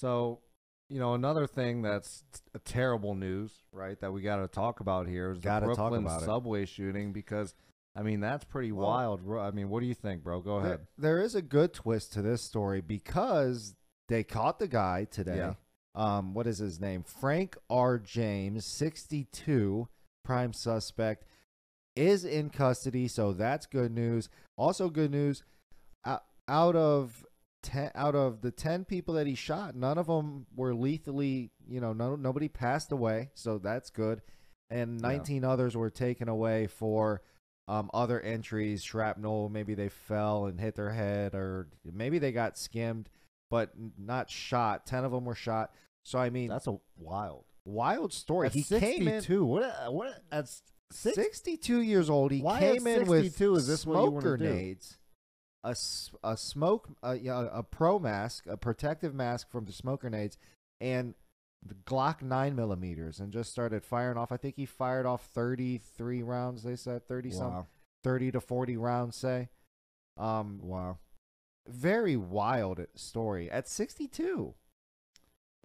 So, you know, another thing that's a terrible news, right? That we got to talk about here is Gotta the Brooklyn about it. subway shooting because, I mean, that's pretty Well- wild. I mean, what do you think, bro? Go There- ahead. there is a good twist to this story because they caught the guy today. Yeah. Um, what is his name? Frank R. James, 62, prime suspect, is in custody. So that's good news. Also, good news. Out of ten, out of the ten people that he shot, none of them were lethally. You know, no, nobody passed away. So that's good. And Yeah. 19 others were taken away for um, other entries, shrapnel. Maybe they fell and hit their head, or maybe they got skimmed, but not shot. Ten of them were shot. So I mean, That's a wild. wild story. At he came in 62. What? What? That's six, 62 years old. He came in with 62? Is this what you smoke wanna do? A, a smoke, a, yeah, a pro mask, a protective mask from the smoke grenades, and the Glock nine millimeters, and just started firing off. I think he fired off 33 rounds. They said 30 some, Wow. 30 to 40 rounds. Say, um, Wow. very wild story at 62.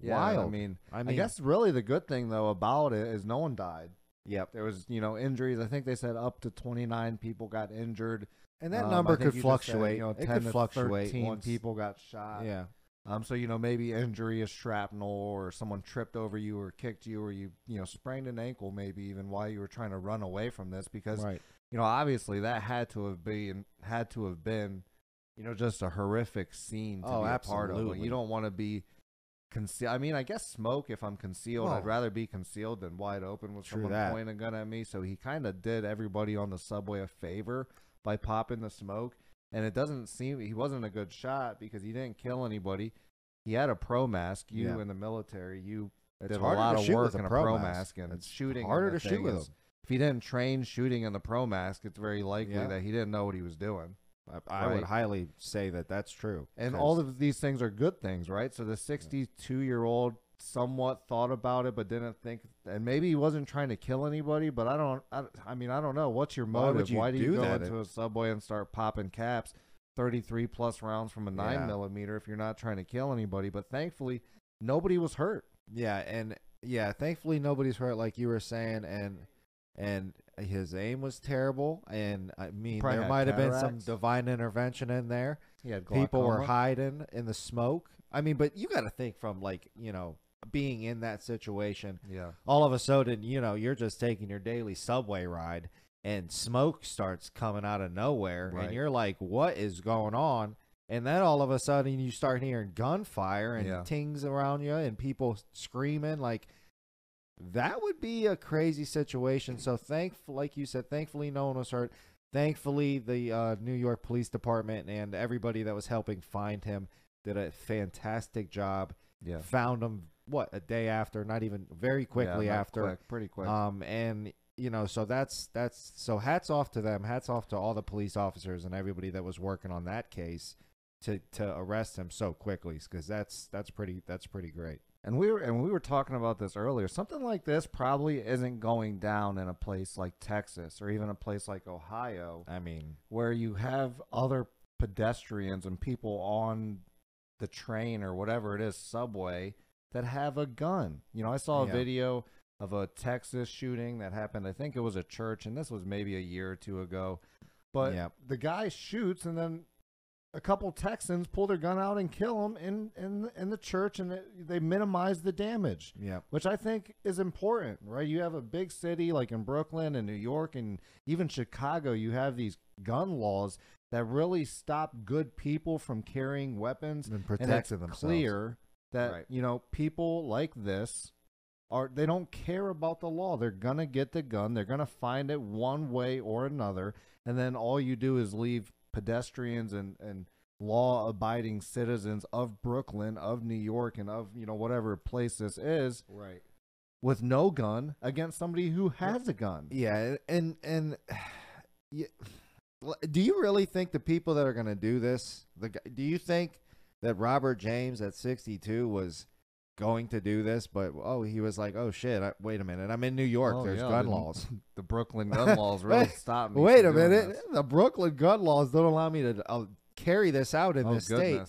Yeah, I mean, I I, guess really the good thing though about it is no one died. Yep. There was, you know, injuries. I think they said up to 29 people got injured. And that Um, number could just said, fluctuate. you know, it 10 could to fluctuate. 13 once- people got shot. Yeah. Um. So you know, maybe injury is shrapnel, or someone tripped over you, or kicked you, or you, you know, sprained an ankle, maybe even while you were trying to run away from this, because Right. you know, obviously that had to have been had to have been, you know, just a horrific scene to Oh, be a part of. Like, absolutely. You don't want to be concealed. I mean, I guess smoke. If I'm concealed, I'd rather be concealed than wide open with True someone that. pointing a gun at me. So he kind of did everybody on the subway a favor by popping the smoke. And it doesn't seem he wasn't a good shot because he didn't kill anybody. He had a pro mask. You Yeah. in the military, you It's did a lot of work in a pro pro mask. mask, and It's shooting. harder to shoot with is- them. If he didn't train shooting in the pro mask, it's very likely Yeah. that he didn't know what he was doing. I, I would highly say that that's true. And all of these things are good things, right? So the 62 year old somewhat thought about it, but didn't think, and maybe he wasn't trying to kill anybody. But I don't, I, I mean, I don't know. What's your Why motive? you Why do you go into a subway and start popping caps, 33 plus rounds from a nine Yeah. millimeter if you're not trying to kill anybody? But thankfully, nobody was hurt. yeah, and yeah, thankfully nobody's hurt, like you were saying, and and his aim was terrible, and I mean Probably there had might have been some cataracts. divine intervention in there. He had People were glaucoma. hiding in the smoke. I mean, but you got to think from like you know being in that situation. Yeah. all of a sudden, you know, you're just taking your daily subway ride and smoke starts coming out of nowhere Right. and you're like, what is going on? And then all of a sudden you start hearing gunfire and Yeah. tings around you and people screaming like that would be a crazy situation. So thankful like you said, thankfully no one was hurt. Thankfully the uh, New York Police Department and everybody that was helping find him did a fantastic job Yeah. found him what a day after not even very quickly not after quick, pretty quick. um and you know so that's that's so hats off to them hats off to all the police officers and everybody that was working on that case to to arrest him so quickly because that's that's pretty that's pretty great And we were and we were talking about this earlier. Something like this probably isn't going down in a place like Texas or even a place like Ohio i mean where you have other pedestrians and people on the train or whatever it is subway that have a gun. You know, I saw a Yeah. video of a Texas shooting that happened. I think it was a church and this was maybe a year or two ago. But Yep. the guy shoots and then a couple Texans pull their gun out and kill him in in in the church and it, they minimize the damage yeah which I think is important, right? You have a big city like in Brooklyn and New York and even Chicago, you have these gun laws that really stop good people from carrying weapons and protecting themselves clear that Right. you know people like this are they don't care about the law. They're gonna get the gun. They're gonna find it one way or another, and then all you do is leave pedestrians and and law abiding citizens of Brooklyn, of New York, and of you know whatever place this is right with no gun against somebody who has a gun. Yeah, and and yeah, do you really think the people that are going to do this? The do you think that Robert James at 62 was going to do this? But oh, he was like, oh shit, I, wait a minute, I'm in New York. Oh, There's yeah, gun the- laws. The Brooklyn gun laws really stop me. Wait a minute, this. the Brooklyn gun laws don't allow me to uh, carry this out in oh this state.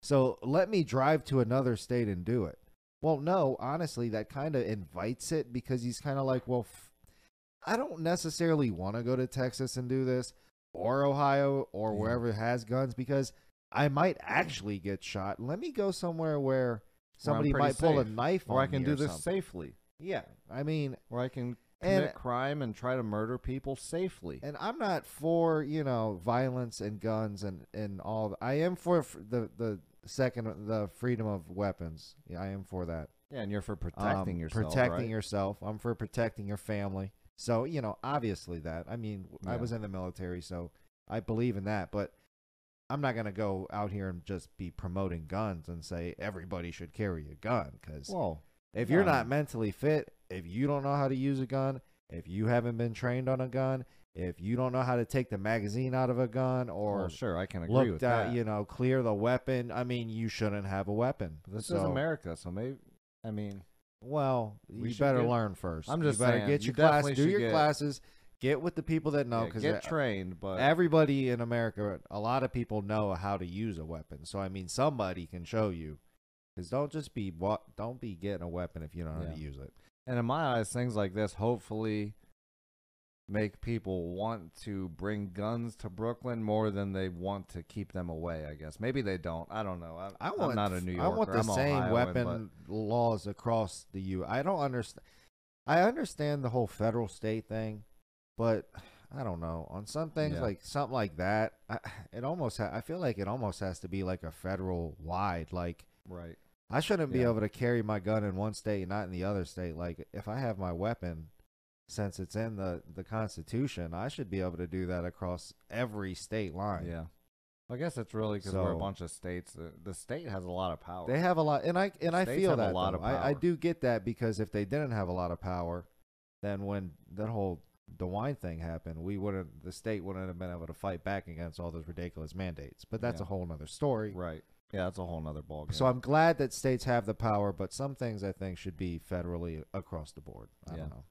So let me drive to another state and do it. Well, no, honestly, that kind of invites it because he's kind of like, well, I don't necessarily want to go to Texas and do this or Ohio or Yeah. wherever has guns because I might actually get shot. Let me go somewhere where somebody might pull a knife Or I can do this something. safely. Yeah, I mean, Or I can And- commit crime and try to murder people safely. and I'm not for you know violence and guns and and all. I am for the the second the freedom of weapons. Yeah, I am for that. yeah, and you're for protecting Um, yourself. protecting right? yourself. I'm for protecting your family. So you know, obviously that. I mean, w- I Yeah. was in the military, so I believe in that. But I'm not gonna go out here and just be promoting guns and say everybody should carry a gun because Well, if you're no. not mentally fit, if you don't know how to use a gun, if you haven't been trained on a gun, if you don't know how to take the magazine out of a gun or well, sure, I can agree with at that. you know clear the weapon, I mean, you shouldn't have a weapon. This so, is America, so maybe. I mean, Well, We you better get- learn first. I'm You just better saying, get you your class, definitely do your get- classes, get with the people that know yeah, because get trained, but everybody in America, a lot of people know how to use a weapon. So I mean, somebody can show you. Because don't just be what don't be getting a weapon if you don't know how to use it. and in my eyes, things like this hopefully make people want to bring guns to Brooklyn more than they want to keep them away. I guess maybe they don't. I don't know. I, I want am not a New Yorker. I want the I'm same Ohioan, weapon laws across the U. I don't understand. I understand the whole federal state thing, but I don't know on some things Yeah. like something like that. I, it almost ha- I feel like it almost has to be like a federal wide. Like right. I shouldn't be able to carry my gun in one state and not in the other state. Like if I have my weapon, since it's in the the Constitution, I should be able to do that across every state line. Yeah. I guess it's really because we're a bunch of states. The, the state has a lot of power. They have a lot, and I and I States feel that a lot though. of I, I do get that because if they didn't have a lot of power, then when that whole DeWine thing happened, we wouldn't, the state wouldn't have been able to fight back against all those ridiculous mandates. But that's Yeah. a whole nother story. right. Yeah, that's a whole nother ballgame. So I'm glad that states have the power, but some things I think should be federally across the board. I Yeah. don't know.